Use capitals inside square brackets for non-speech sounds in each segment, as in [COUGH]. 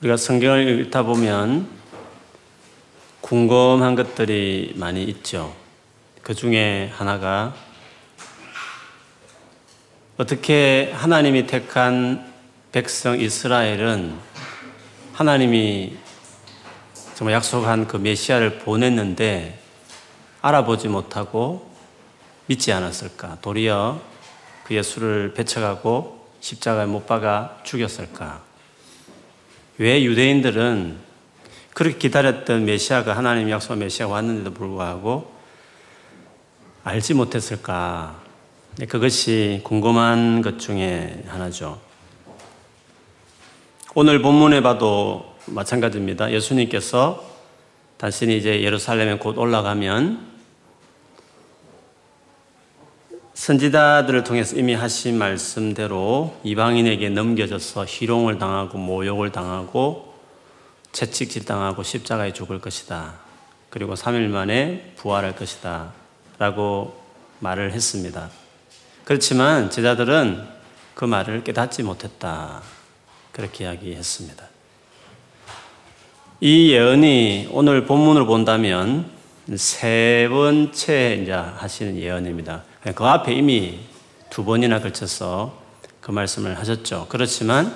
우리가 성경을 읽다 보면 궁금한 것들이 많이 있죠. 그 중에 하나가 어떻게 하나님이 택한 백성 이스라엘은 하나님이 정말 약속한 그 메시아를 보냈는데 알아보지 못하고 믿지 않았을까? 도리어 그 예수를 배척하고 십자가에 못 박아 죽였을까? 왜 유대인들은 그렇게 기다렸던 메시아가 하나님 약속 메시아가 왔는데도 불구하고 알지 못했을까? 네, 그것이 궁금한 것 중에 하나죠. 오늘 본문에 봐도 마찬가지입니다. 예수님께서 당신이 이제 예루살렘에 곧 올라가면 선지자들을 통해서 이미 하신 말씀대로 이방인에게 넘겨져서 희롱을 당하고 모욕을 당하고 채찍질 당하고 십자가에 죽을 것이다. 그리고 3일 만에 부활할 것이다. 라고 말을 했습니다. 그렇지만 제자들은 그 말을 깨닫지 못했다. 그렇게 이야기했습니다. 이 예언이 오늘 본문을 본다면 세 번째 이제 하시는 예언입니다. 그 앞에 이미 두 번이나 걸쳐서 그 말씀을 하셨죠. 그렇지만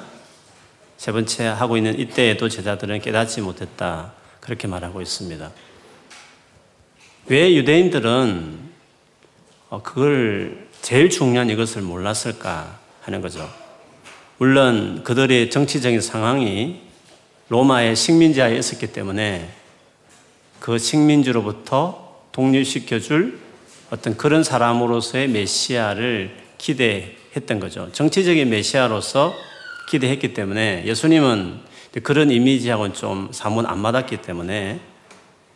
세 번째 하고 있는 이때에도 제자들은 깨닫지 못했다. 그렇게 말하고 있습니다. 왜 유대인들은 어, 그걸 제일 중요한 이것을 몰랐을까 하는 거죠. 물론 그들의 정치적인 상황이 로마의 식민지하에 있었기 때문에 그 식민지로부터 독립시켜줄 어떤 그런 사람으로서의 메시아를 기대했던 거죠. 정치적인 메시아로서 기대했기 때문에 예수님은 그런 이미지하고는 좀 사뭇 안 맞았기 때문에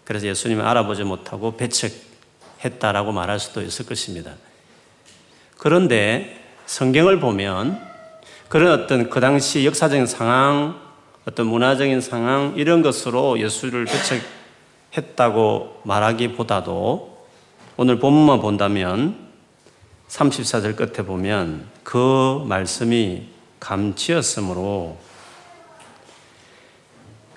그래서 예수님을 알아보지 못하고 배척했다라고 말할 수도 있을 것입니다. 그런데 성경을 보면 그런 어떤 그 당시 역사적인 상황, 어떤 문화적인 상황, 이런 것으로 예수를 배척했다고 말하기보다도 오늘 본문만 본다면 34절 끝에 보면 그 말씀이 감치였으므로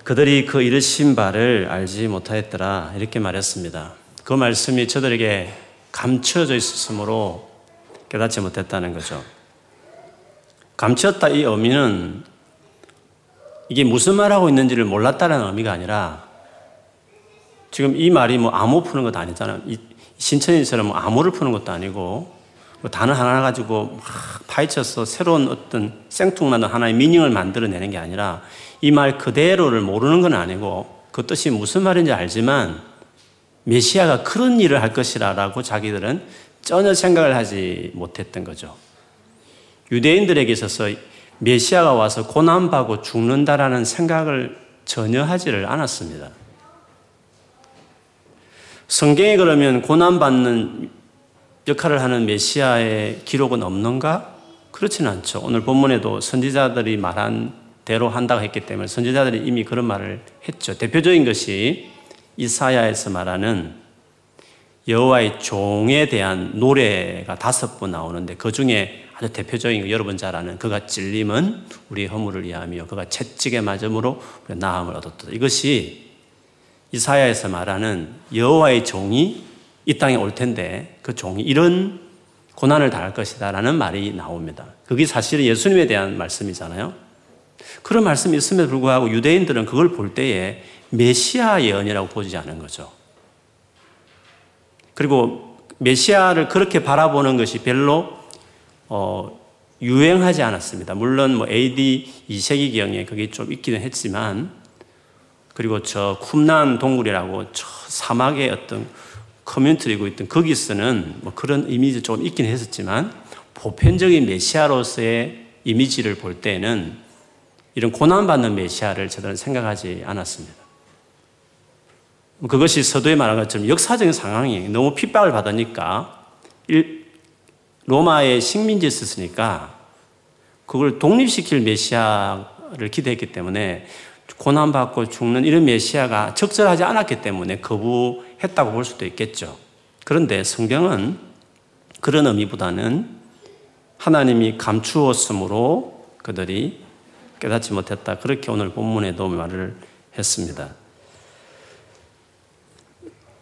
그들이 그 이르신 바를 알지 못하였더라 이렇게 말했습니다. 그 말씀이 저들에게 감춰져 있었으므로 깨닫지 못했다는 거죠. 감추었다 이 의미는 이게 무슨 말하고 있는지를 몰랐다는 의미가 아니라 지금 이 말이 뭐 암호 푸는 것도 아니잖아요. 신천지처럼 뭐 암호를 푸는 것도 아니고 뭐 단어 하나 가지고 막 파헤쳐서 새로운 어떤 생뚱맞는 하나의 미닝을 만들어내는 게 아니라 이 말 그대로를 모르는 건 아니고 그 뜻이 무슨 말인지 알지만 메시아가 그런 일을 할 것이라라고 자기들은 전혀 생각을 하지 못했던 거죠. 유대인들에게 있어서 메시아가 와서 고난받고 죽는다라는 생각을 전혀 하지를 않았습니다. 성경에 그러면 고난받는 역할을 하는 메시아의 기록은 없는가? 그렇지는 않죠. 오늘 본문에도 선지자들이 말한 대로 한다고 했기 때문에 선지자들이 이미 그런 말을 했죠. 대표적인 것이 이사야에서 말하는 여호와의 종에 대한 노래가 다섯 번 나오는데 그 중에 아주 대표적인 여러분 잘 아는 그가 찔림은 우리 허물을 위하며 그가 채찍에 맞음으로 나음을 얻었다. 이것이 이사야에서 말하는 여호와의 종이 이 땅에 올 텐데 그 종이 이런 고난을 당할 것이다라는 말이 나옵니다. 그게 사실은 예수님에 대한 말씀이잖아요. 그런 말씀이 있음에도 불구하고 유대인들은 그걸 볼 때에 메시아 예언이라고 보지 않은 거죠. 그리고 메시아를 그렇게 바라보는 것이 별로 어, 유행하지 않았습니다. 물론 뭐 AD 2세기경에 그게 좀 있기는 했지만 그리고 저 쿰난 동굴이라고 저 사막의 어떤 커뮤니티이고 있던 거기서는 뭐 그런 이미지 좀 있긴 했었지만 보편적인 메시아로서의 이미지를 볼 때는 이런 고난받는 메시아를 저들은 생각하지 않았습니다. 그것이 서두에 말한 것처럼 역사적인 상황이 너무 핍박을 받으니까 로마의 식민지에 있었으니까 그걸 독립시킬 메시아를 기대했기 때문에 고난받고 죽는 이런 메시아가 적절하지 않았기 때문에 거부했다고 볼 수도 있겠죠. 그런데 성경은 그런 의미보다는 하나님이 감추었으므로 그들이 깨닫지 못했다. 그렇게 오늘 본문에도 말을 했습니다.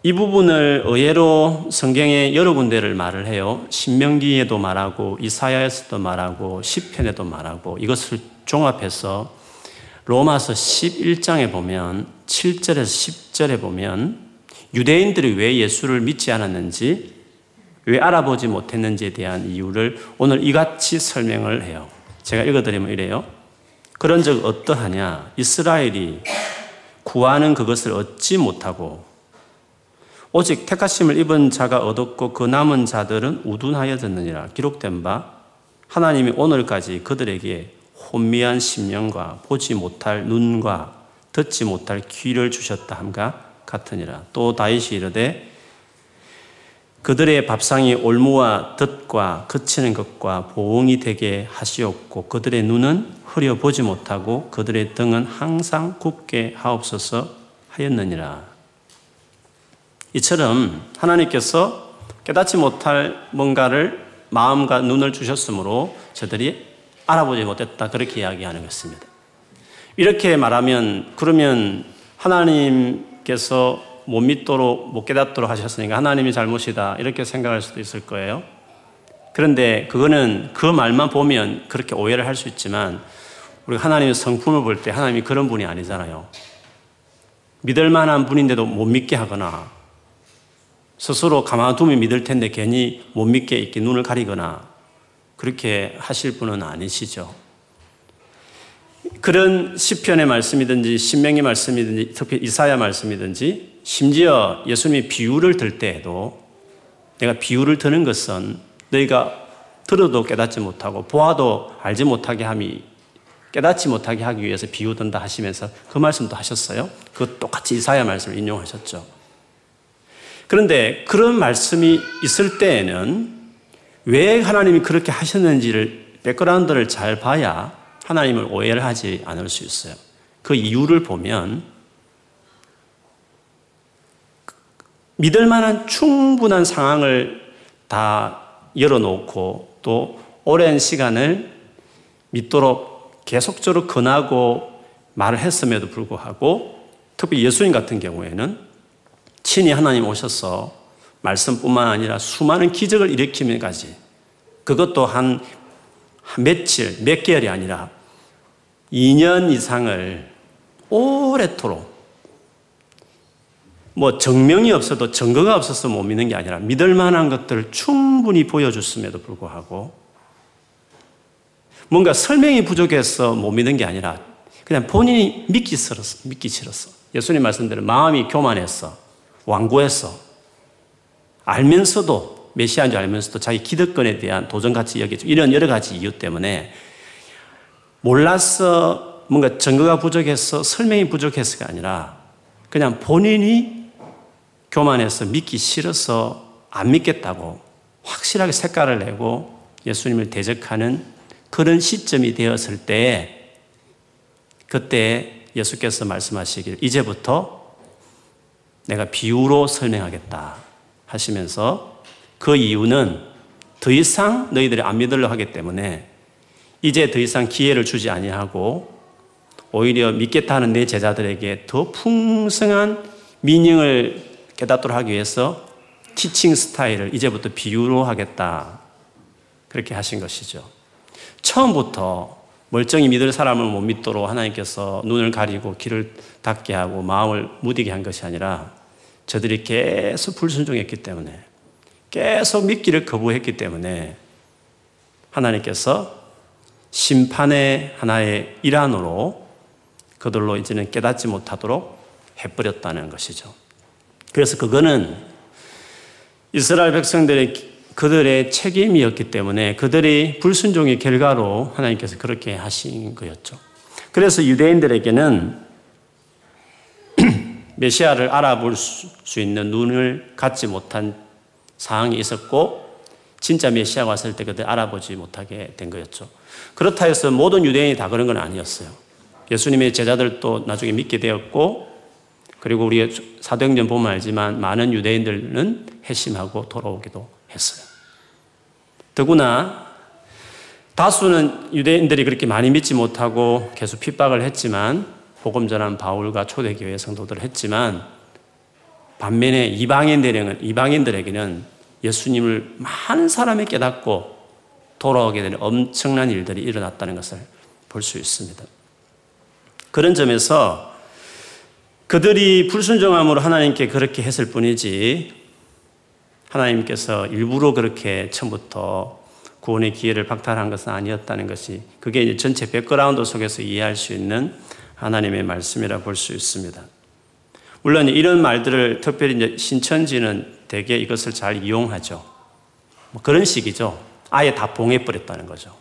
이 부분을 의외로 성경에 여러 군데를 말을 해요. 신명기에도 말하고 이사야에서도 말하고 시편에도 말하고 이것을 종합해서 로마서 11장에 보면 7절에서 10절에 보면 유대인들이 왜 예수를 믿지 않았는지 왜 알아보지 못했는지에 대한 이유를 오늘 이같이 설명을 해요. 제가 읽어드리면 이래요. 그런 적 어떠하냐? 이스라엘이 구하는 그것을 얻지 못하고 오직 택하심을 입은 자가 얻었고 그 남은 자들은 우둔하여졌느니라 기록된 바 하나님이 오늘까지 그들에게 혼미한 심령과 보지 못할 눈과 듣지 못할 귀를 주셨다 함과 같으니라 또 다윗이 이르되 그들의 밥상이 올무와 덫과 그치는 것과 보응이 되게 하시옵고 그들의 눈은 흐려 보지 못하고 그들의 등은 항상 굳게 하옵소서 하였느니라. 이처럼 하나님께서 깨닫지 못할 뭔가를 마음과 눈을 주셨으므로 저들이 알아보지 못했다. 그렇게 이야기하는 것입니다. 이렇게 말하면 그러면 하나님께서 못 믿도록 못 깨닫도록 하셨으니까 하나님이 잘못이다. 이렇게 생각할 수도 있을 거예요. 그런데 그거는 그 말만 보면 그렇게 오해를 할 수 있지만 우리가 하나님의 성품을 볼 때 하나님이 그런 분이 아니잖아요. 믿을 만한 분인데도 못 믿게 하거나 스스로 가만두면 믿을 텐데 괜히 못 믿게 이렇게 눈을 가리거나 그렇게 하실 분은 아니시죠. 그런 시편의 말씀이든지 신명의 말씀이든지 특히 이사야 말씀이든지 심지어 예수님이 비유를 들 때에도 내가 비유를 드는 것은 너희가 들어도 깨닫지 못하고 보아도 알지 못하게 함이 깨닫지 못하게 하기 위해서 비유 든다 하시면서 그 말씀도 하셨어요. 그 똑같이 이사야 말씀을 인용하셨죠. 그런데 그런 말씀이 있을 때에는 왜 하나님이 그렇게 하셨는지를 백그라운드를 잘 봐야 하나님을 오해를 하지 않을 수 있어요. 그 이유를 보면 믿을 만한 충분한 상황을 다 열어놓고 또 오랜 시간을 믿도록 계속적으로 권하고 말을 했음에도 불구하고 특히 예수님 같은 경우에는 친히 하나님 오셔서 말씀뿐만 아니라 수많은 기적을 일으키면까지 그것도 한 며칠, 몇 개월이 아니라 2년 이상을 오래도록 뭐 증명이 없어도 증거가 없어서 못 믿는 게 아니라 믿을 만한 것들을 충분히 보여줬음에도 불구하고 뭔가 설명이 부족해서 못 믿는 게 아니라 그냥 본인이 믿기 싫었어. 믿기 싫었어. 예수님 말씀대로 마음이 교만했어. 완고했어. 알면서도 메시아인 줄 알면서도 자기 기득권에 대한 도전같이 여기죠. 이런 여러 가지 이유 때문에 몰라서 뭔가 증거가 부족해서 설명이 부족해서가 아니라 그냥 본인이 교만해서 믿기 싫어서 안 믿겠다고 확실하게 색깔을 내고 예수님을 대적하는 그런 시점이 되었을 때 그때 예수께서 말씀하시길 이제부터 내가 비유로 설명하겠다 하시면서 그 이유는 더 이상 너희들이 안 믿으려 하기 때문에 이제 더 이상 기회를 주지 아니하고 오히려 믿겠다 하는 내 제자들에게 더 풍성한 미닝을 깨닫도록 하기 위해서 티칭 스타일을 이제부터 비유로 하겠다. 그렇게 하신 것이죠. 처음부터 멀쩡히 믿을 사람을 못 믿도록 하나님께서 눈을 가리고 귀를 닫게 하고 마음을 무디게 한 것이 아니라 저들이 계속 불순종했기 때문에 계속 믿기를 거부했기 때문에 하나님께서 심판의 하나의 일환으로 그들로 이제는 깨닫지 못하도록 해버렸다는 것이죠. 그래서 그거는 이스라엘 백성들의 그들의 책임이었기 때문에 그들이 불순종의 결과로 하나님께서 그렇게 하신 거였죠. 그래서 유대인들에게는 메시아를 알아볼 수 있는 눈을 갖지 못한 상황이 있었고 진짜 메시아가 왔을 때 그들 알아보지 못하게 된 거였죠. 그렇다 해서 모든 유대인이 다 그런 건 아니었어요. 예수님의 제자들도 나중에 믿게 되었고 그리고 우리 사도행전 보면 알지만 많은 유대인들은 회심하고 돌아오기도 했어요. 더구나 다수는 유대인들이 그렇게 많이 믿지 못하고 계속 핍박을 했지만 복음 전한 바울과 초대교회 성도들을 했지만 반면에 이방인들에게는, 이방인들에게는 예수님을 많은 사람이 깨닫고 돌아오게 되는 엄청난 일들이 일어났다는 것을 볼 수 있습니다. 그런 점에서 그들이 불순종함으로 하나님께 그렇게 했을 뿐이지 하나님께서 일부러 그렇게 처음부터 구원의 기회를 박탈한 것은 아니었다는 것이 그게 전체 백그라운드 속에서 이해할 수 있는 하나님의 말씀이라 볼 수 있습니다. 물론 이런 말들을 특별히 이제 신천지는 대개 이것을 잘 이용하죠. 뭐 그런 식이죠. 아예 다 봉해버렸다는 거죠.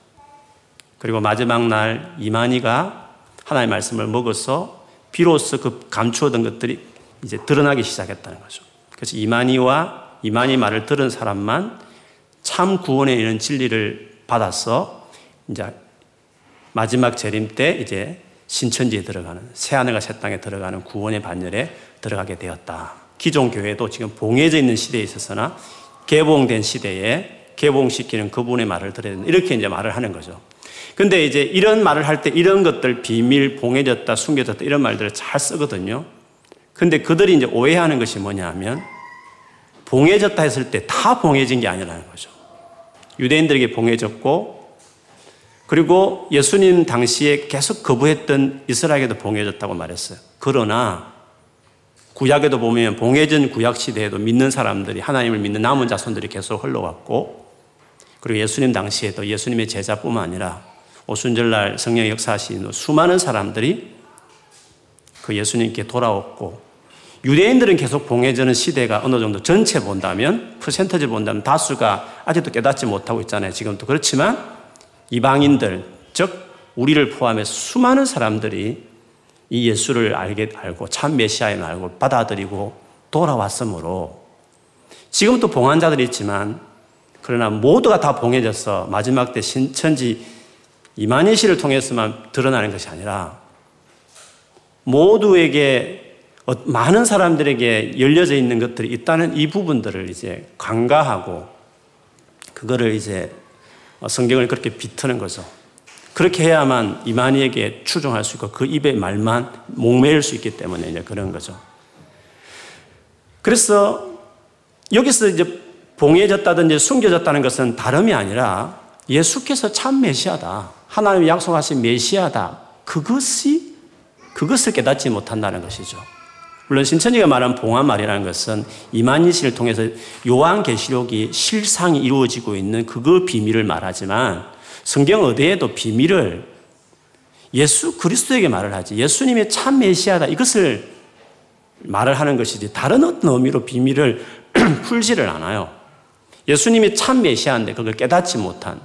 그리고 마지막 날 이만희가 하나님의 말씀을 먹어서 비로소 그 감추어둔 것들이 이제 드러나기 시작했다는 거죠. 그래서 이만희와 이만희 말을 들은 사람만 참 구원에 이르는 진리를 받아서 이제 마지막 재림 때 이제 신천지에 들어가는 새 하늘과 새 땅에 들어가는 구원의 반열에 들어가게 되었다. 기존 교회도 지금 봉해져 있는 시대에 있어서나 개봉된 시대에 개봉시키는 그분의 말을 들어야 된다. 이렇게 이제 말을 하는 거죠. 근데 이제 이런 말을 할 때 이런 것들 비밀, 봉해졌다, 숨겨졌다 이런 말들을 잘 쓰거든요. 근데 그들이 이제 오해하는 것이 뭐냐 하면 봉해졌다 했을 때 다 봉해진 게 아니라는 거죠. 유대인들에게 봉해졌고 그리고 예수님 당시에 계속 거부했던 이스라엘에게도 봉해졌다고 말했어요. 그러나 구약에도 보면 봉해진 구약 시대에도 믿는 사람들이 하나님을 믿는 남은 자손들이 계속 흘러왔고 그리고 예수님 당시에도 예수님의 제자뿐만 아니라 오순절날 성령 역사하신 수많은 사람들이 그 예수님께 돌아왔고 유대인들은 계속 봉해지는 시대가 어느 정도 전체 본다면 퍼센터지 본다면 다수가 아직도 깨닫지 못하고 있잖아요. 지금도 그렇지만 이방인들 즉 우리를 포함해서 수많은 사람들이 이 예수를 알게 알고 참 메시아임을 알고 받아들이고 돌아왔으므로 지금 또 봉한 자들이 있지만 그러나 모두가 다 봉해져서 마지막 때 신천지 이만희 씨를 통해서만 드러나는 것이 아니라 모두에게 어, 많은 사람들에게 열려져 있는 것들이 있다는 이 부분들을 이제 간과하고 그거를 이제 성경을 그렇게 비트는 거죠. 그렇게 해야만 이만희에게 추종할 수 있고 그 입의 말만 목매일 수 있기 때문에 이제 그런 거죠. 그래서 여기서 이제 봉해졌다든지 숨겨졌다는 것은 다름이 아니라 예수께서 참 메시아다. 하나님이 약속하신 메시아다. 그것이 그것을 깨닫지 못한다는 것이죠. 물론 신천지가 말한 봉한 말이라는 것은 이만희 씨를 통해서 요한계시록이 실상이 이루어지고 있는 그거 비밀을 말하지만 성경 어디에도 비밀을 예수 그리스도에게 말을 하지. 예수님의 참 메시아다. 이것을 말을 하는 것이지. 다른 어떤 의미로 비밀을 [CLEARS THROAT] 풀지를 않아요. 예수님이 참 메시아인데 그걸 깨닫지 못한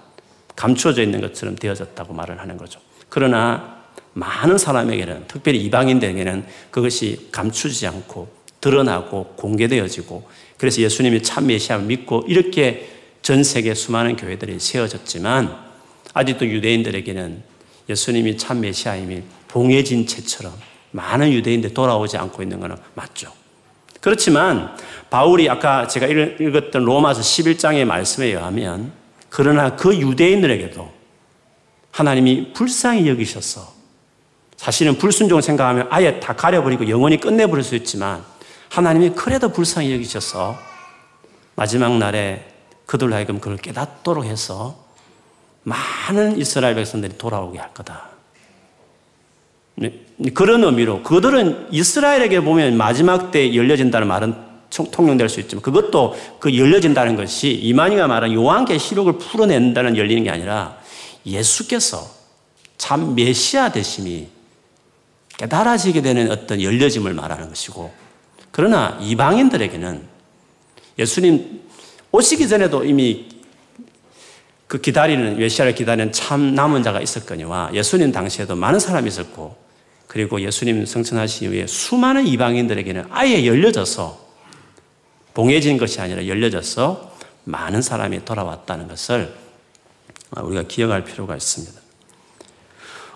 감추어져 있는 것처럼 되어졌다고 말을 하는 거죠. 그러나 많은 사람에게는 특별히 이방인들에게는 그것이 감추지 않고 드러나고 공개되어지고 그래서 예수님이 참 메시아를 믿고 이렇게 전 세계 수많은 교회들이 세워졌지만 아직도 유대인들에게는 예수님이 참 메시아임이 봉해진 채처럼 많은 유대인들 돌아오지 않고 있는 것은 맞죠. 그렇지만 바울이 아까 제가 읽었던 로마서 11장의 말씀에 의하면 그러나 그 유대인들에게도 하나님이 불쌍히 여기셔서 사실은 불순종을 생각하면 아예 다 가려버리고 영원히 끝내버릴 수 있지만 하나님이 그래도 불쌍히 여기셔서 마지막 날에 그들 하여금 그걸 깨닫도록 해서 많은 이스라엘 백성들이 돌아오게 할 거다. 네, 그런 의미로 그들은 이스라엘에게 보면 마지막 때 열려진다는 말은 통용될 수 있지만 그것도 그 열려진다는 것이 이만희가 말한 요한계시록을 풀어낸다는 열리는 게 아니라 예수께서 참 메시아 되심이 깨달아지게 되는 어떤 열려짐을 말하는 것이고 그러나 이방인들에게는 예수님 오시기 전에도 이미 그 기다리는 메시아를 기다리는 참 남은 자가 있었거니와 예수님 당시에도 많은 사람이 있었고 그리고 예수님 성천하신 이후에 수많은 이방인들에게는 아예 열려져서 봉해진 것이 아니라 열려져서 많은 사람이 돌아왔다는 것을 우리가 기억할 필요가 있습니다.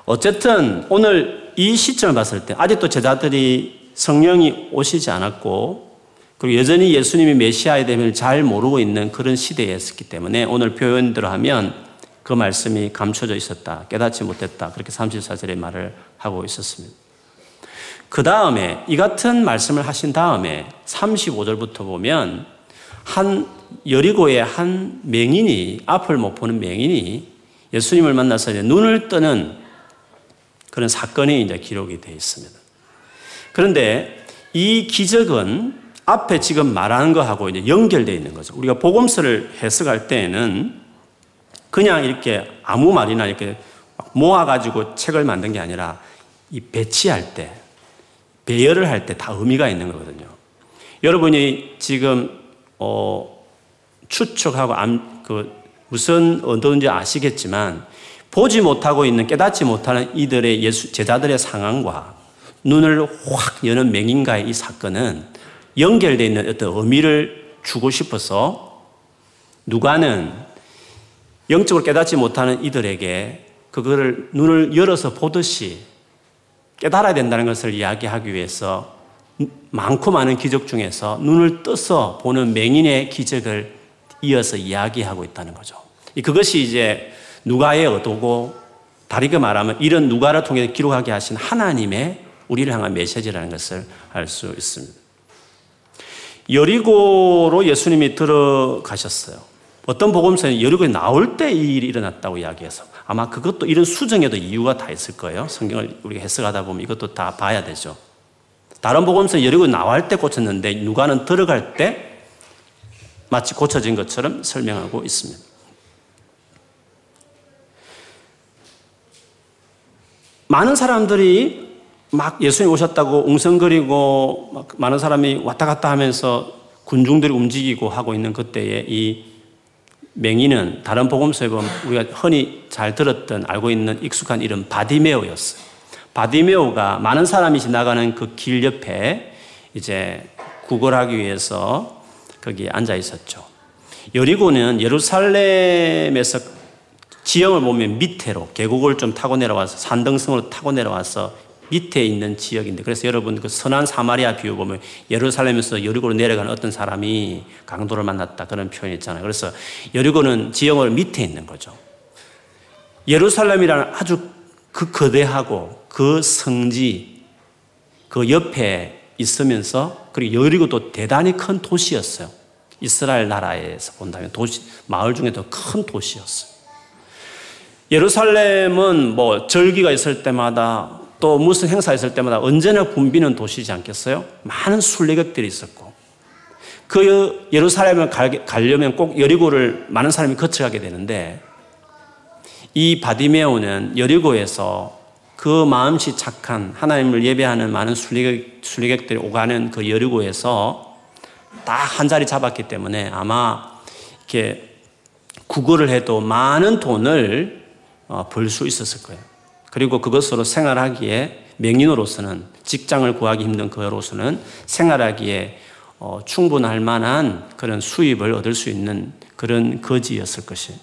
어쨌든 오늘 이 시점을 봤을 때 아직도 제자들이 성령이 오시지 않았고 그리고 여전히 예수님이 메시아에 대해 잘 모르고 있는 그런 시대였기 때문에 오늘 표현대로 하면 그 말씀이 감춰져 있었다. 깨닫지 못했다. 그렇게 34절에 말을 하고 있었습니다. 그 다음에 이 같은 말씀을 하신 다음에 35절부터 보면 한 여리고의 한 맹인이 앞을 못 보는 맹인이 예수님을 만나서 눈을 뜨는 그런 사건이 이제 기록이 되어 있습니다. 그런데 이 기적은 앞에 지금 말하는 거하고 이제 연결되어 있는 거죠. 우리가 복음서를 해석할 때에는 그냥 이렇게 아무 말이나 이렇게 모아가지고 책을 만든 게 아니라 이 배치할 때, 배열을 할 때 다 의미가 있는 거거든요. 여러분이 지금, 어, 추측하고 암, 그, 무슨 언어인지 아시겠지만, 보지 못하고 있는, 깨닫지 못하는 이들의 예수, 제자들의 상황과 눈을 확 여는 맹인가의 이 사건은 연결되어 있는 어떤 의미를 주고 싶어서 누가는 영적으로 깨닫지 못하는 이들에게 그거를 눈을 열어서 보듯이 깨달아야 된다는 것을 이야기하기 위해서 많고 많은 기적 중에서 눈을 떠서 보는 맹인의 기적을 이어서 이야기하고 있다는 거죠. 그것이 이제 누가의 의도고 다르게 말하면 이런 누가를 통해 기록하게 하신 하나님의 우리를 향한 메시지라는 것을 알 수 있습니다. 여리고로 예수님이 들어가셨어요. 어떤 복음서는 여리고에 나올 때 이 일이 일어났다고 이야기해서 아마 그것도 이런 수정에도 이유가 다 있을 거예요. 성경을 우리가 해석하다 보면 이것도 다 봐야 되죠. 다른 복음서는 여리고에 나올 때 고쳤는데 누가는 들어갈 때 마치 고쳐진 것처럼 설명하고 있습니다. 많은 사람들이 막 예수님 오셨다고 웅성거리고 막 많은 사람이 왔다 갔다 하면서 군중들이 움직이고 하고 있는 그때에 이 맹인은 다른 복음서에 보면 우리가 흔히 잘 들었던 알고 있는 익숙한 이름 바디메오였어요. 바디메오가 많은 사람이 지나가는 그 길 옆에 이제 구걸하기 위해서 거기 앉아 있었죠. 여리고는 예루살렘에서 지형을 보면 밑으로 계곡을 좀 타고 내려와서 산등성으로 타고 내려와서 밑에 있는 지역인데 그래서 여러분 그 선한 사마리아 비유 보면 예루살렘에서 여리고로 내려가는 어떤 사람이 강도를 만났다 그런 표현이 있잖아요. 그래서 여리고는 지형을 밑에 있는 거죠. 예루살렘이라는 아주 그 거대하고 그 성지 그 옆에 있으면서 그리고 여리고도 대단히 큰 도시였어요. 이스라엘 나라에서 본다면 도시 마을 중에도 큰 도시였어요. 예루살렘은 뭐 절기가 있을 때마다 또 무슨 행사 있을 때마다 언제나 붐비는 도시지 않겠어요? 많은 순례객들이 있었고 그 예루살렘을 가려면 꼭 여리고를 많은 사람이 거쳐가게 되는데 이 바디메오는 여리고에서 그 마음씨 착한 하나님을 예배하는 많은 순례객, 순례객들이 오가는 그 여리고에서 다한 자리 잡았기 때문에 아마 이렇게 구걸을 해도 많은 돈을 어, 벌 수 있었을 거예요. 그리고 그것으로 생활하기에 명인으로서는 직장을 구하기 힘든 그로서는 생활하기에 어, 충분할 만한 그런 수입을 얻을 수 있는 그런 거지였을 것이.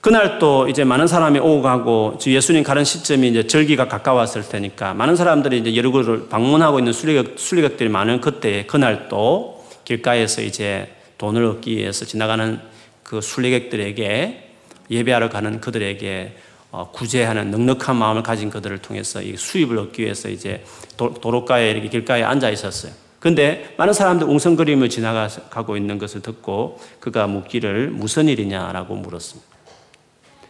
그날 또 이제 많은 사람이 오고 가고 예수님 가는 시점이 이제 절기가 가까웠을 테니까 많은 사람들이 이제 여러분을 방문하고 있는 수리객, 수리객들이 많은 그때 그날 또 길가에서 이제 돈을 얻기 위해서 지나가는 그 순례객들에게 예배하러 가는 그들에게 어, 구제하는 넉넉한 마음을 가진 그들을 통해서 이 수입을 얻기 위해서 이제 도로가에 이렇게 길가에 앉아 있었어요. 근데 많은 사람들 웅성거리며 지나가고 있는 것을 듣고 그가 묻기를 무슨 일이냐라고 물었습니다.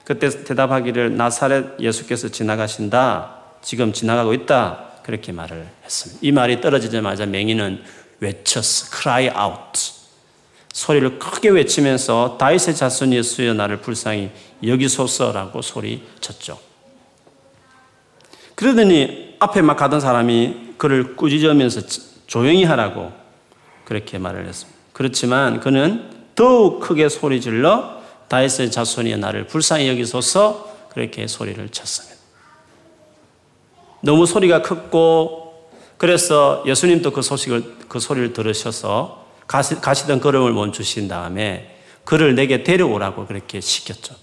그때 대답하기를 나사렛 예수께서 지나가신다. 지금 지나가고 있다. 그렇게 말을 했습니다. 이 말이 떨어지자마자 맹인은 외쳤어. cry out. 소리를 크게 외치면서 다윗의 자손 예수여 나를 불쌍히 여기소서라고 소리쳤죠. 그러더니 앞에 막 가던 사람이 그를 꾸짖으면서 조용히 하라고 그렇게 말을 했습니다. 그렇지만 그는 더욱 크게 소리 질러 다윗의 자손이 나를 불쌍히 여기소서 그렇게 소리를 쳤습니다. 너무 소리가 컸고 그래서 예수님도 그 소식을 그 소리를 들으셔서 가시, 가시던 걸음을 멈추신 다음에 그를 내게 데려오라고 그렇게 시켰죠.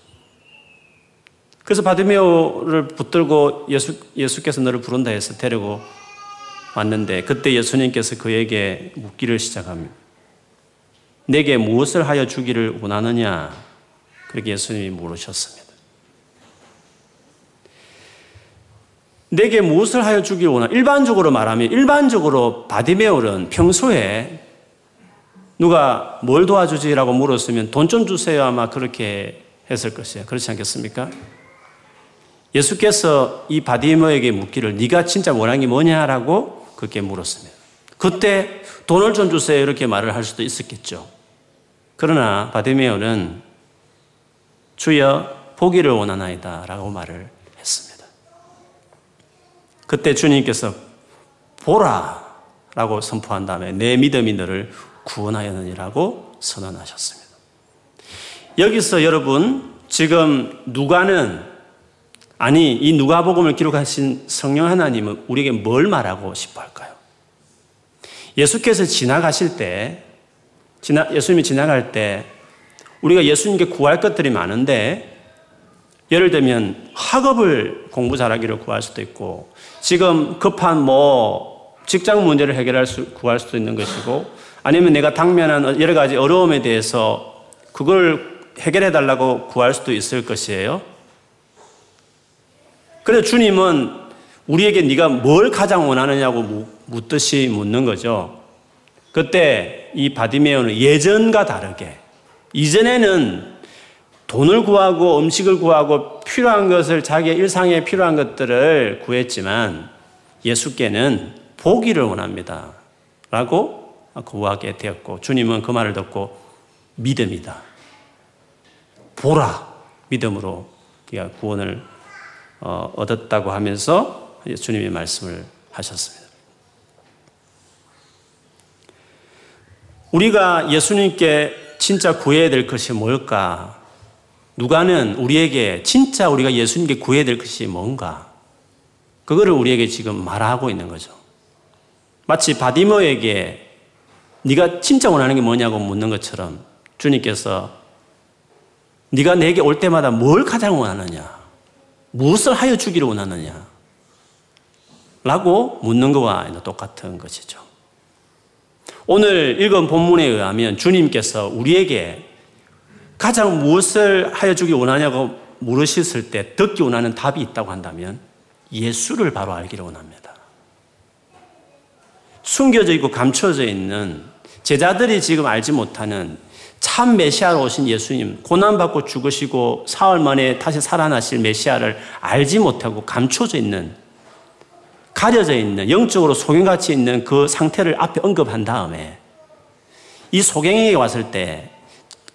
그래서 바디메오를 붙들고 예수, 예수께서 너를 부른다 해서 데리고 왔는데 그때 예수님께서 그에게 묻기를 시작합니다. 내게 무엇을 하여 주기를 원하느냐? 그렇게 예수님이 물으셨습니다. 내게 무엇을 하여 주기 원하? 일반적으로 말하면 일반적으로 바디메올은 평소에 누가 뭘 도와주지라고 물었으면 돈 좀 주세요 아마 그렇게 했을 것이에요. 그렇지 않겠습니까? 예수께서 이 바디메오에게 묻기를 네가 진짜 게 뭐냐라고 그렇게 물었습니다. 그때 돈을 좀 주세요 이렇게 말을 할 수도 있었겠죠. 그러나 바디메오는 주여 보기를 원하나이다 라고 말을 했습니다. 그때 주님께서 보라 라고 선포한 다음에 내 믿음이 너를 구원하였느니라고 선언하셨습니다. 여기서 여러분 지금 누가는 아니 이 누가복음을 기록하신 성령 하나님은 우리에게 뭘 말하고 싶어 할까요? 예수께서 지나가실 때 지나, 예수님이 지나갈 때 우리가 예수님께 구할 것들이 많은데 예를 들면 학업을 공부 잘하기를 구할 수도 있고 지금 급한 뭐 직장 문제를 해결할 수 구할 수도 있는 것이고 아니면 내가 당면한 여러 가지 어려움에 대해서 그걸 해결해 달라고 구할 수도 있을 것이에요. 그래서 주님은 우리에게 네가 뭘 가장 원하느냐고 묻듯이 묻는 거죠. 그때 이 바디메오는 예전과 다르게 이전에는 돈을 구하고 음식을 구하고 필요한 것을 자기의 일상에 필요한 것들을 구했지만 예수께는 보기를 원합니다. 라고 구하게 되었고 주님은 그 말을 듣고 믿음이다. 보라 믿음으로 네가 구원을 어, 얻었다고 하면서 주님이 말씀을 하셨습니다. 우리가 예수님께 진짜 구해야 될 것이 뭘까? 누가는 우리에게 진짜 우리가 예수님께 구해야 될 것이 뭔가? 그거를 우리에게 지금 말하고 있는 거죠. 마치 바디모에게 네가 진짜 원하는 게 뭐냐고 묻는 것처럼 주님께서 네가 내게 올 때마다 뭘 가장 원하느냐? 무엇을 하여 주기를 원하느냐? 라고 묻는 것과 똑같은 것이죠. 오늘 읽은 본문에 의하면 주님께서 우리에게 가장 무엇을 하여 주기 원하냐고 물으셨을 때 듣기 원하는 답이 있다고 한다면 예수를 바로 알기를 원합니다. 숨겨져 있고 감춰져 있는 제자들이 지금 알지 못하는 참 메시아로 오신 예수님, 고난받고 죽으시고 사흘 만에 다시 살아나실 메시아를 알지 못하고 감춰져 있는, 가려져 있는, 영적으로 소경같이 있는 그 상태를 앞에 언급한 다음에 이 소경에게 왔을 때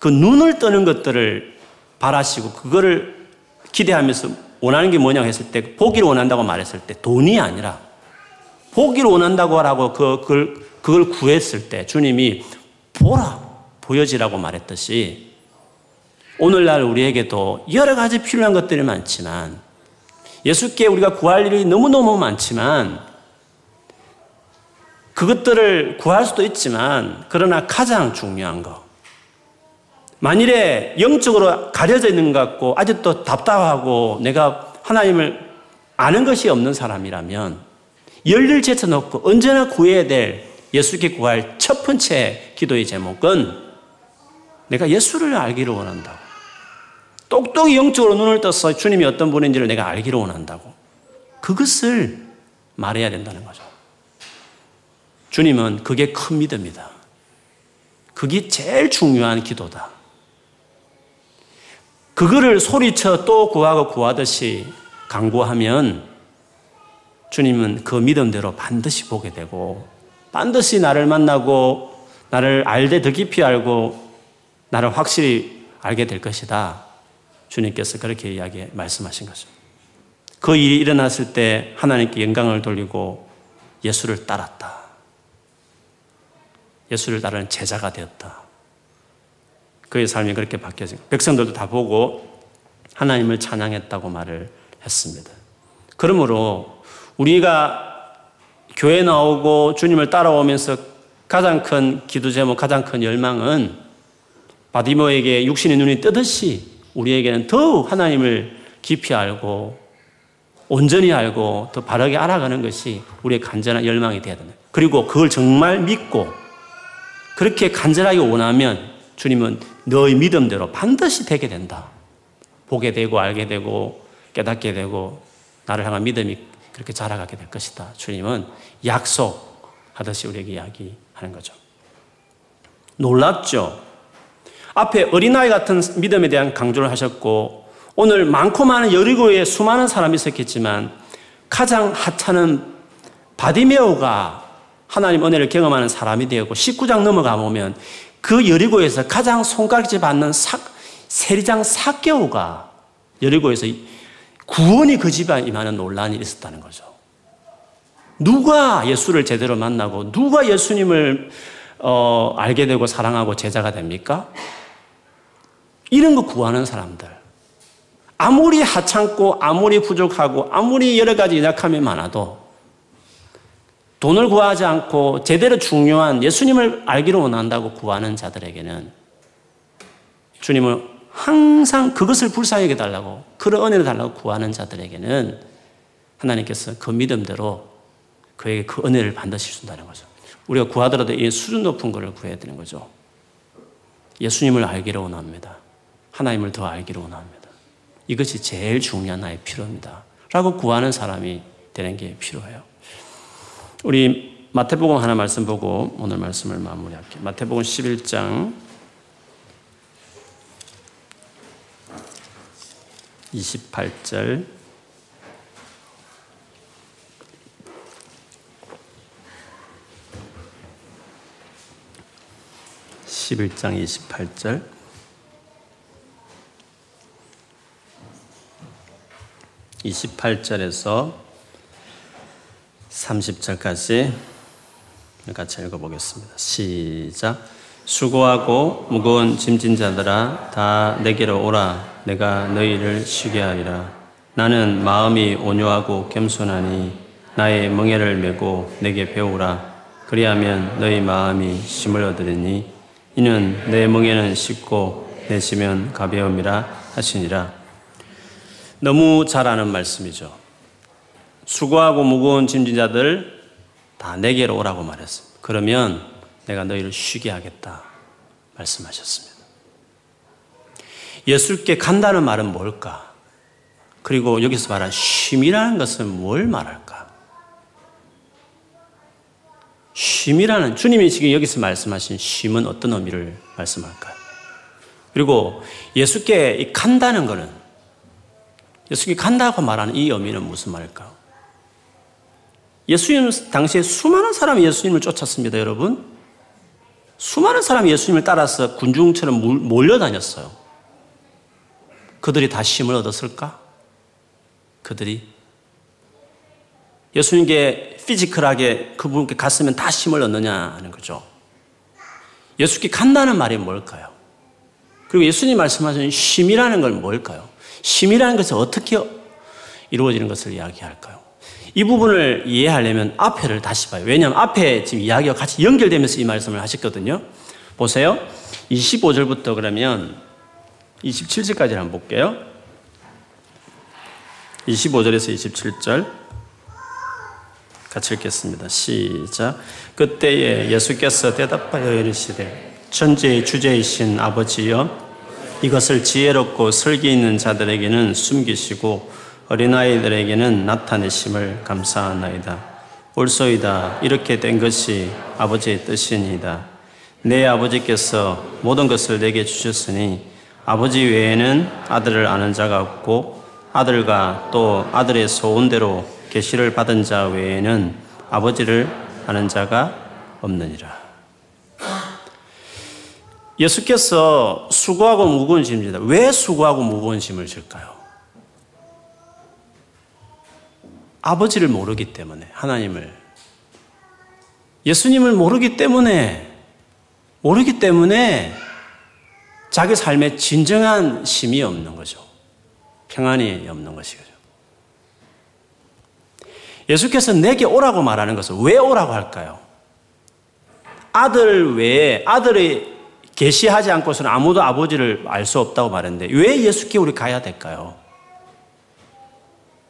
그 눈을 뜨는 것들을 바라시고 그거를 기대하면서 원하는 게 뭐냐고 했을 때 보기를 원한다고 말했을 때 돈이 아니라 보기를 원한다고 하라고 그, 그걸 그걸 구했을 때 주님이 보라, 보여지라고 말했듯이 오늘날 우리에게도 여러 가지 필요한 것들이 많지만 예수께 우리가 구할 일이 너무너무 많지만 그것들을 구할 수도 있지만 그러나 가장 중요한 거 만일에 영적으로 가려져 있는 것 같고 아직도 답답하고 내가 하나님을 아는 것이 없는 사람이라면 열릴 제쳐놓고 언제나 구해야 될 예수께 구할 첫 번째 기도의 제목은 내가 예수를 알기를 원한다고. 똑똑히 영적으로 눈을 떠서 주님이 어떤 분인지를 내가 알기를 원한다고. 그것을 말해야 된다는 거죠. 주님은 그게 큰 믿음이다. 그게 제일 중요한 기도다. 그거를 소리쳐 또 구하고 구하듯이 강구하면 주님은 그 믿음대로 반드시 보게 되고 반드시 나를 만나고 나를 알되 더 깊이 알고 나를 확실히 알게 될 것이다. 주님께서 그렇게 이야기 말씀하신 거죠. 그 일이 일어났을 때 하나님께 영광을 돌리고 예수를 따랐다. 예수를 따르는 제자가 되었다. 그의 삶이 그렇게 바뀌어진 백성들도 다 보고 하나님을 찬양했다고 말을 했습니다. 그러므로 우리가 교회 나오고 주님을 따라오면서 가장 큰 기도 제목, 가장 큰 열망은 바디모에게 육신의 눈이 뜨듯이 우리에게는 더욱 하나님을 깊이 알고 온전히 알고 더 바르게 알아가는 것이 우리의 간절한 열망이 되어야 된다. 그리고 그걸 정말 믿고 그렇게 간절하게 원하면 주님은 너의 믿음대로 반드시 되게 된다. 보게 되고 알게 되고 깨닫게 되고 나를 향한 믿음이 그렇게 자라가게 될 것이다. 주님은 약속하듯이 우리에게 이야기하는 거죠. 놀랍죠? 앞에 어린아이 같은 믿음에 대한 강조를 하셨고 오늘 많고 많은 여리고에 수많은 사람이 있었겠지만 가장 하찮은 바디메오가 하나님 은혜를 경험하는 사람이 되었고 19장 넘어가 보면 그 여리고에서 가장 손가락질 받는 사, 세리장 사개오가 여리고에서 구원이 그 집안에 임하는 논란이 있었다는 거죠. 누가 예수를 제대로 만나고 누가 예수님을 어, 알게 되고 사랑하고 제자가 됩니까? 이런 거 구하는 사람들. 아무리 하찮고 아무리 부족하고 아무리 여러 가지 연약함이 많아도 돈을 구하지 않고 제대로 중요한 예수님을 알기를 원한다고 구하는 자들에게는 주님은 항상 그것을 불쌍하게 달라고 그런 은혜를 달라고 구하는 자들에게는 하나님께서 그 믿음대로 그에게 그 은혜를 반드시 준다는 거죠. 우리가 구하더라도 이 수준 높은 것을 구해야 되는 거죠. 예수님을 알기를 원합니다. 하나님을 더 알기를 원합니다. 이것이 제일 중요한 나의 필요입니다. 라고 구하는 사람이 되는 게 필요해요. 우리 마태복음 하나 말씀 보고 오늘 말씀을 마무리할게요. 마태복음 11장 28절 11장 28절 28절에서 30절까지 같이 읽어보겠습니다. 시작. 수고하고 무거운 짐진 자들아 다 내게로 오라 내가 너희를 쉬게 하리라. 나는 마음이 온유하고 겸손하니 나의 멍에를 메고 내게 배우라. 그리하면 너희 마음이 쉼을 얻으리니 이는 내 멍에는 쉽고 내 심은 가벼움이라 하시니라. 너무 잘 아는 말씀이죠. 수고하고 무거운 짐진 자들 다 내게로 오라고 말했습니다. 그러면 내가 너희를 쉬게 하겠다 말씀하셨습니다. 예수께 간다는 말은 뭘까? 그리고 여기서 말한 쉼이라는 것은 뭘 말할까? 쉼이라는 주님이 지금 여기서 말씀하신 쉼은 어떤 의미를 말씀할까요? 그리고 예수께 간다는 것은 예수께 간다고 말하는 이 의미는 무슨 말일까요? 예수님 당시에 수많은 사람이 예수님을 쫓았습니다, 여러분. 수많은 사람이 예수님을 따라서 군중처럼 몰려다녔어요. 그들이 다 힘을 얻었을까? 그들이 예수님께 피지컬하게 그분께 갔으면 다 힘을 얻느냐 하는 거죠. 예수께 간다는 말이 뭘까요? 그리고 예수님 말씀하신 힘이라는 건 뭘까요? 힘이라는 것은 어떻게 이루어지는 것을 이야기할까요? 이 부분을 이해하려면 앞에를 다시 봐요. 왜냐하면 앞에 지금 이야기가 같이 연결되면서 이 말씀을 하셨거든요. 보세요. 25절부터 그러면 27절까지 한번 볼게요. 25절에서 27절 같이 읽겠습니다. 시작. 그때에 예수께서 대답하여 이르시되 천지의 주제이신 아버지여 이것을 지혜롭고 설기 있는 자들에게는 숨기시고 어린아이들에게는 나타내심을 감사하나이다. 옳소이다. 이렇게 된 것이 아버지의 뜻이니이다. 내 아버지께서 모든 것을 내게 주셨으니 아버지 외에는 아들을 아는 자가 없고 아들과 또 아들의 소원대로 계시를 받은 자 외에는 아버지를 아는 자가 없느니라. 예수께서 수고하고 무거운 짐입니다. 왜 수고하고 무거운 짐을 질까요? 아버지를 모르기 때문에 하나님을 예수님을 모르기 때문에 모르기 때문에 자기 삶에 진정한 심이 없는 거죠. 평안이 없는 것이죠. 예수께서 내게 오라고 말하는 것은 왜 오라고 할까요? 아들 외에 아들이 계시하지 않고서는 아무도 아버지를 알 수 없다고 말했는데 왜 예수께 우리 가야 될까요?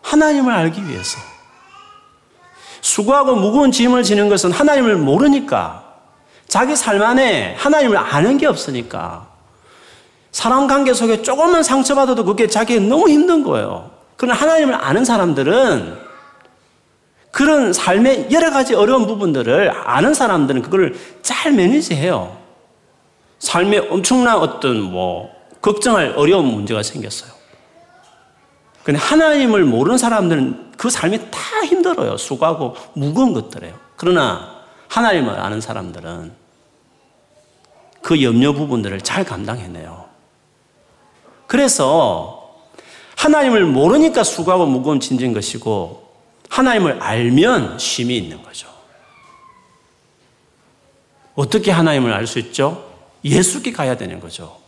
하나님을 알기 위해서. 수고하고 무거운 짐을 지는 것은 하나님을 모르니까 자기 삶 안에 하나님을 아는 게 없으니까 사람 관계 속에 조금만 상처받아도 그게 자기에 너무 힘든 거예요. 그러나 하나님을 아는 사람들은 그런 삶의 여러 가지 어려운 부분들을 아는 사람들은 그걸 잘 매니지해요. 삶에 엄청난 어떤 뭐 걱정할 어려운 문제가 생겼어요. 근데 하나님을 모르는 사람들은 그 삶이 다 힘들어요. 수고하고 무거운 것들이에요. 그러나 하나님을 아는 사람들은 그 염려 부분들을 잘 감당해내요. 그래서 하나님을 모르니까 수고하고 무거운 짐진 것이고 하나님을 알면 쉼이 있는 거죠. 어떻게 하나님을 알 수 있죠? 예수께 가야 되는 거죠.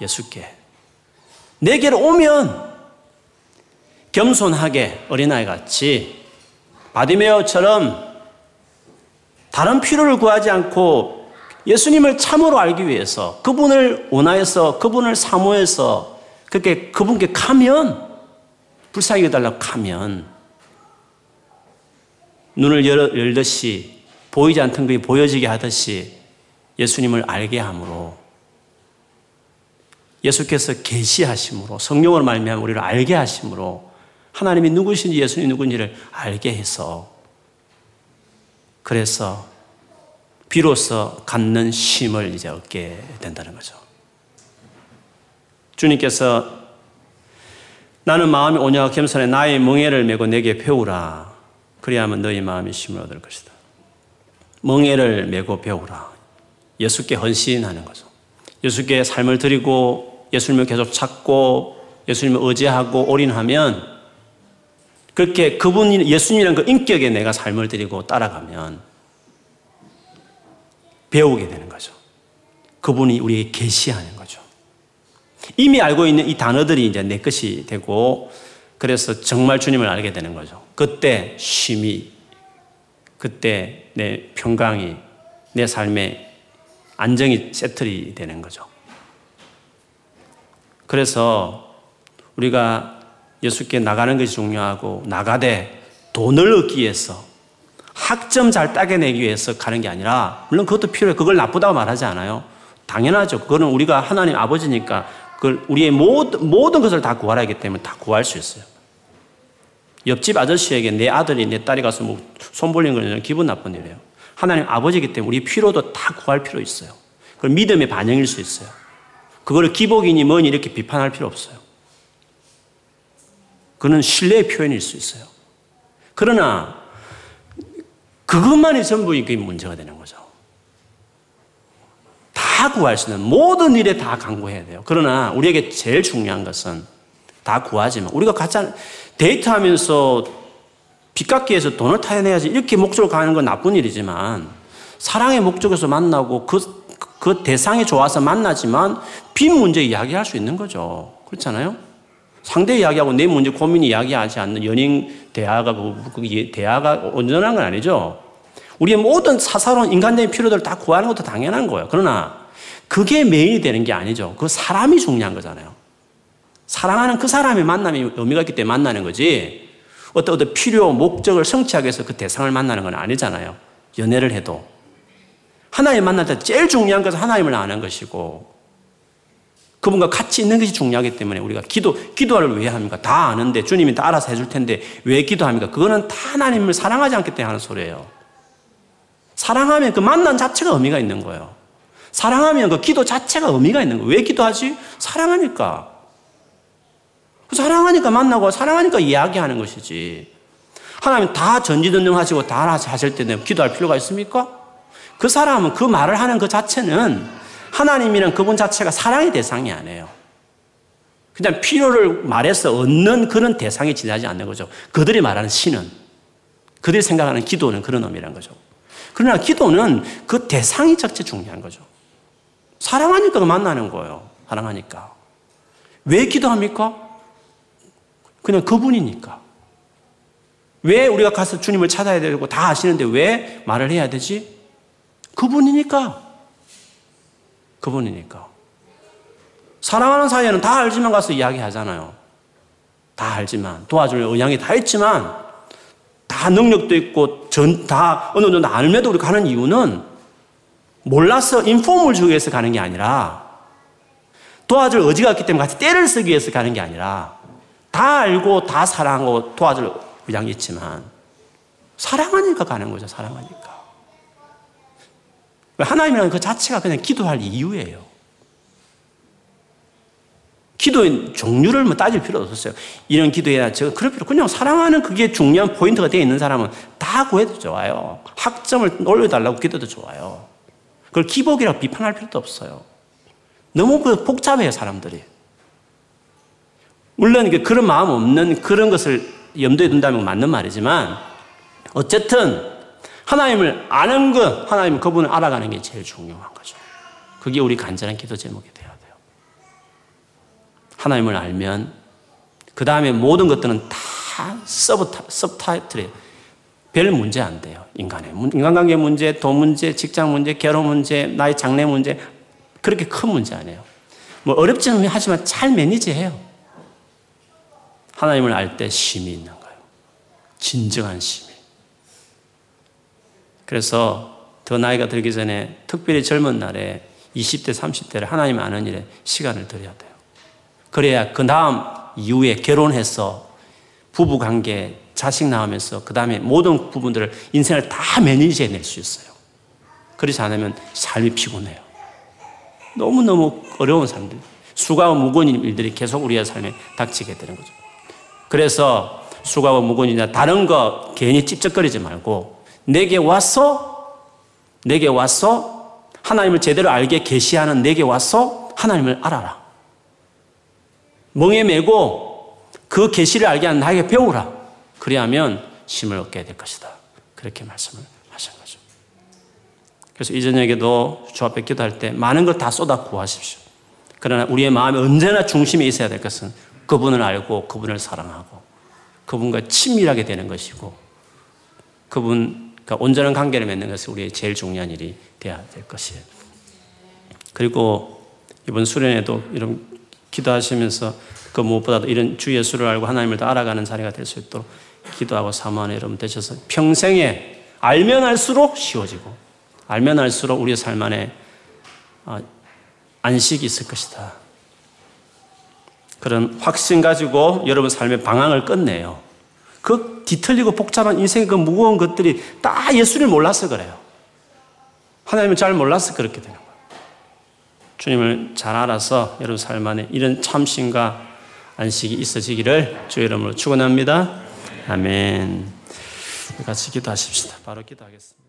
예수께. 내게로 오면 겸손하게 어린아이 같이 바디메어처럼 다른 필요를 구하지 않고 예수님을 참으로 알기 위해서 그분을 원하여서 그분을 사모해서 그렇게 그분께 가면 불쌍히 달라고 가면 눈을 열듯이 보이지 않던 것이 보여지게 하듯이 예수님을 알게 함으로 예수께서 계시하심으로 성령으로 말미암아 우리를 알게 하심으로 하나님이 누구신지 예수님이 누군지를 알게 해서 그래서 비로소 갖는 쉼을 이제 얻게 된다는 거죠. 주님께서 나는 마음이 온유하고 겸손해 나의 멍에를 메고 내게 배우라. 그리하면 너희 마음이 쉼을 얻을 것이다. 멍에를 메고 배우라. 예수께 헌신하는 거죠. 예수께 삶을 드리고 예수님을 계속 찾고 예수님을 의지하고 올인하면 그렇게 그분 예수님이라는 그 인격에 내가 삶을 드리고 따라가면 배우게 되는 거죠. 그분이 우리에게 계시하는 거죠. 이미 알고 있는 이 단어들이 이제 내 것이 되고 그래서 정말 주님을 알게 되는 거죠. 그때 쉼이 그때 내 평강이 내 삶의 안정이 세틀이 되는 거죠. 그래서 우리가 예수께 나가는 것이 중요하고 나가되 돈을 얻기 위해서 학점 잘 따게내기 위해서 가는 게 아니라 물론 그것도 필요해. 그걸 나쁘다고 말하지 않아요. 당연하죠. 그거는 우리가 하나님 아버지니까 그걸 우리의 모든, 모든 것을 다 구하라 하기 때문에 다 구할 수 있어요. 옆집 아저씨에게 내 아들이 내 딸이 가서 뭐 손 벌린 거는 기분 나쁜 일이에요. 하나님 아버지이기 때문에 우리 필요도 다 구할 필요 있어요. 그걸 믿음의 반영일 수 있어요. 그거를 기복이니 뭐니 이렇게 비판할 필요 없어요. 그는 신뢰의 표현일 수 있어요. 그러나 그것만이 전부인 게 문제가 되는 거죠. 다 구할 수 있는 모든 일에 다 강구해야 돼요. 그러나 우리에게 제일 중요한 것은 다 구하지만 우리가 같이 데이트하면서 빚갚기에서 돈을 타야내야지 이렇게 목적으로 가는 건 나쁜 일이지만 사랑의 목적에서 만나고 그, 그 대상이 좋아서 만나지만 빚 문제 이야기할 수 있는 거죠. 그렇잖아요? 상대 이야기하고 내 문제 고민 이야기하지 않는 연인 대화가 그, 그 대화가 온전한 건 아니죠. 우리의 모든 사사로운 인간적인 필요들을 다 구하는 것도 당연한 거예요. 그러나 그게 메인이 되는 게 아니죠. 그 사람이 중요한 거잖아요. 사랑하는 그 사람의 만남이 의미가 있기 때문에 만나는 거지. 어떤 어떤 필요, 목적을 성취하기 위해서 그 대상을 만나는 건 아니잖아요. 연애를 해도. 하나님 만날 때 제일 중요한 것은 하나님을 아는 것이고 그분과 같이 있는 것이 중요하기 때문에 우리가 기도, 기도를 왜 합니까? 다 아는데 주님이 다 알아서 해줄 텐데 왜 기도합니까? 그거는 다 하나님을 사랑하지 않기 때문에 하는 소리예요. 사랑하면 그 만난 자체가 의미가 있는 거예요. 사랑하면 그 기도 자체가 의미가 있는 거예요. 왜 기도하지? 사랑하니까. 사랑하니까 만나고 사랑하니까 이야기하는 것이지. 하나님 다 전지전능하시고 다 하실 때 기도할 필요가 있습니까? 그 사람은 그 말을 하는 그 자체는 하나님이란 그분 자체가 사랑의 대상이 아니에요. 그냥 필요를 말해서 얻는 그런 대상이 지나지 않는 거죠. 그들이 말하는 신은, 그들이 생각하는 기도는 그런 의미란 거죠. 그러나 기도는 그 대상이 자체 중요한 거죠. 사랑하니까 만나는 거예요. 사랑하니까. 왜 기도합니까? 그냥 그분이니까. 왜 우리가 가서 주님을 찾아야 되고 다 아시는데 왜 말을 해야 되지? 그분이니까. 그분이니까. 사랑하는 사이에는 다 알지만 가서 이야기하잖아요. 다 알지만 도와줄 의향이 다 있지만 다 능력도 있고 전 다 어느 정도 알면도 우리 가는 이유는 몰라서 인폼을 주기 위해서 가는 게 아니라 도와줄 의지가 없기 때문에 같이 때를 쓰기 위해서 가는 게 아니라 다 알고 다 사랑하고 도와줄 의향이 있지만 사랑하니까 가는 거죠. 사랑하니까. 하나님이라는 그 자체가 그냥 기도할 이유예요. 기도의 종류를 뭐 따질 필요 없었어요. 이런 기도해야 저 그럴 필요 그냥 사랑하는 그게 중요한 포인트가 되어 있는 사람은 다 구해도 좋아요. 학점을 올려달라고 기도도 좋아요. 그걸 기복이라고 비판할 필요도 없어요. 너무 그 복잡해요 사람들이. 물론 그런 마음 없는 그런 것을 염두에 둔다면 맞는 말이지만 어쨌든 하나님을 아는 것, 하나님 그분을 알아가는 게 제일 중요한 거죠. 그게 우리 간절한 기도 제목이 돼야 돼요. 하나님을 알면 그 다음에 모든 것들은 다 서브타, 서브타이틀이에요. 별 문제 안 돼요. 인간의 인간관계 문제, 돈 문제, 직장 문제, 결혼 문제, 나의 장래 문제 그렇게 큰 문제 아니에요. 뭐 어렵지는 하지만 잘 매니지해요. 하나님을 알 때 심이 있는 거예요. 진정한 심이. 그래서 더 나이가 들기 전에 특별히 젊은 날에 20대, 30대를 하나님 아는 일에 시간을 들여야 돼요. 그래야 그 다음 이후에 결혼해서 부부 관계, 자식 낳으면서 그 다음에 모든 부분들을 인생을 다 매니지해 낼 수 있어요. 그렇지 않으면 삶이 피곤해요. 너무너무 어려운 삶들. 수고하고 무거운 일들이 계속 우리의 삶에 닥치게 되는 거죠. 그래서 수고하고 무거운 다른 거 괜히 찝쩍거리지 말고 내게 와서 내게 와서 하나님을 제대로 알게 계시하는 내게 와서 하나님을 알아라. 멍에 메고 그 계시를 알게 하는 나에게 배우라. 그리하면 힘을 얻게 될 것이다. 그렇게 말씀을 하신 거죠. 그래서 이 저녁에도 주 앞에 기도할 때 많은 걸 다 쏟아 구하십시오. 그러나 우리의 마음에 언제나 중심에 있어야 될 것은 그분을 알고 그분을 사랑하고 그분과 친밀하게 되는 것이고 그분 그러니까 온전한 관계를 맺는 것이 우리의 제일 중요한 일이 되어야 될 것이에요. 그리고 이번 수련회도 이런 기도하시면서 그 무엇보다도 이런 주 예수를 알고 하나님을 더 알아가는 자리가 될 수 있도록 기도하고 사모하는 여러분 되셔서 평생에 알면 알수록 쉬워지고 알면 알수록 우리의 삶 안에 어, 안식이 있을 것이다. 그런 확신 가지고 여러분 삶의 방향을 끝내요. 그 뒤틀리고 복잡한 인생의 그 무거운 것들이 다 예수를 몰라서 그래요. 하나님을 잘 몰라서 그렇게 되는 거예요. 주님을 잘 알아서 여러분 삶 안에 이런 참신과 안식이 있어지기를 주의 이름으로 축원합니다. 아멘. 같이 기도하십시다. 바로 기도하겠습니다.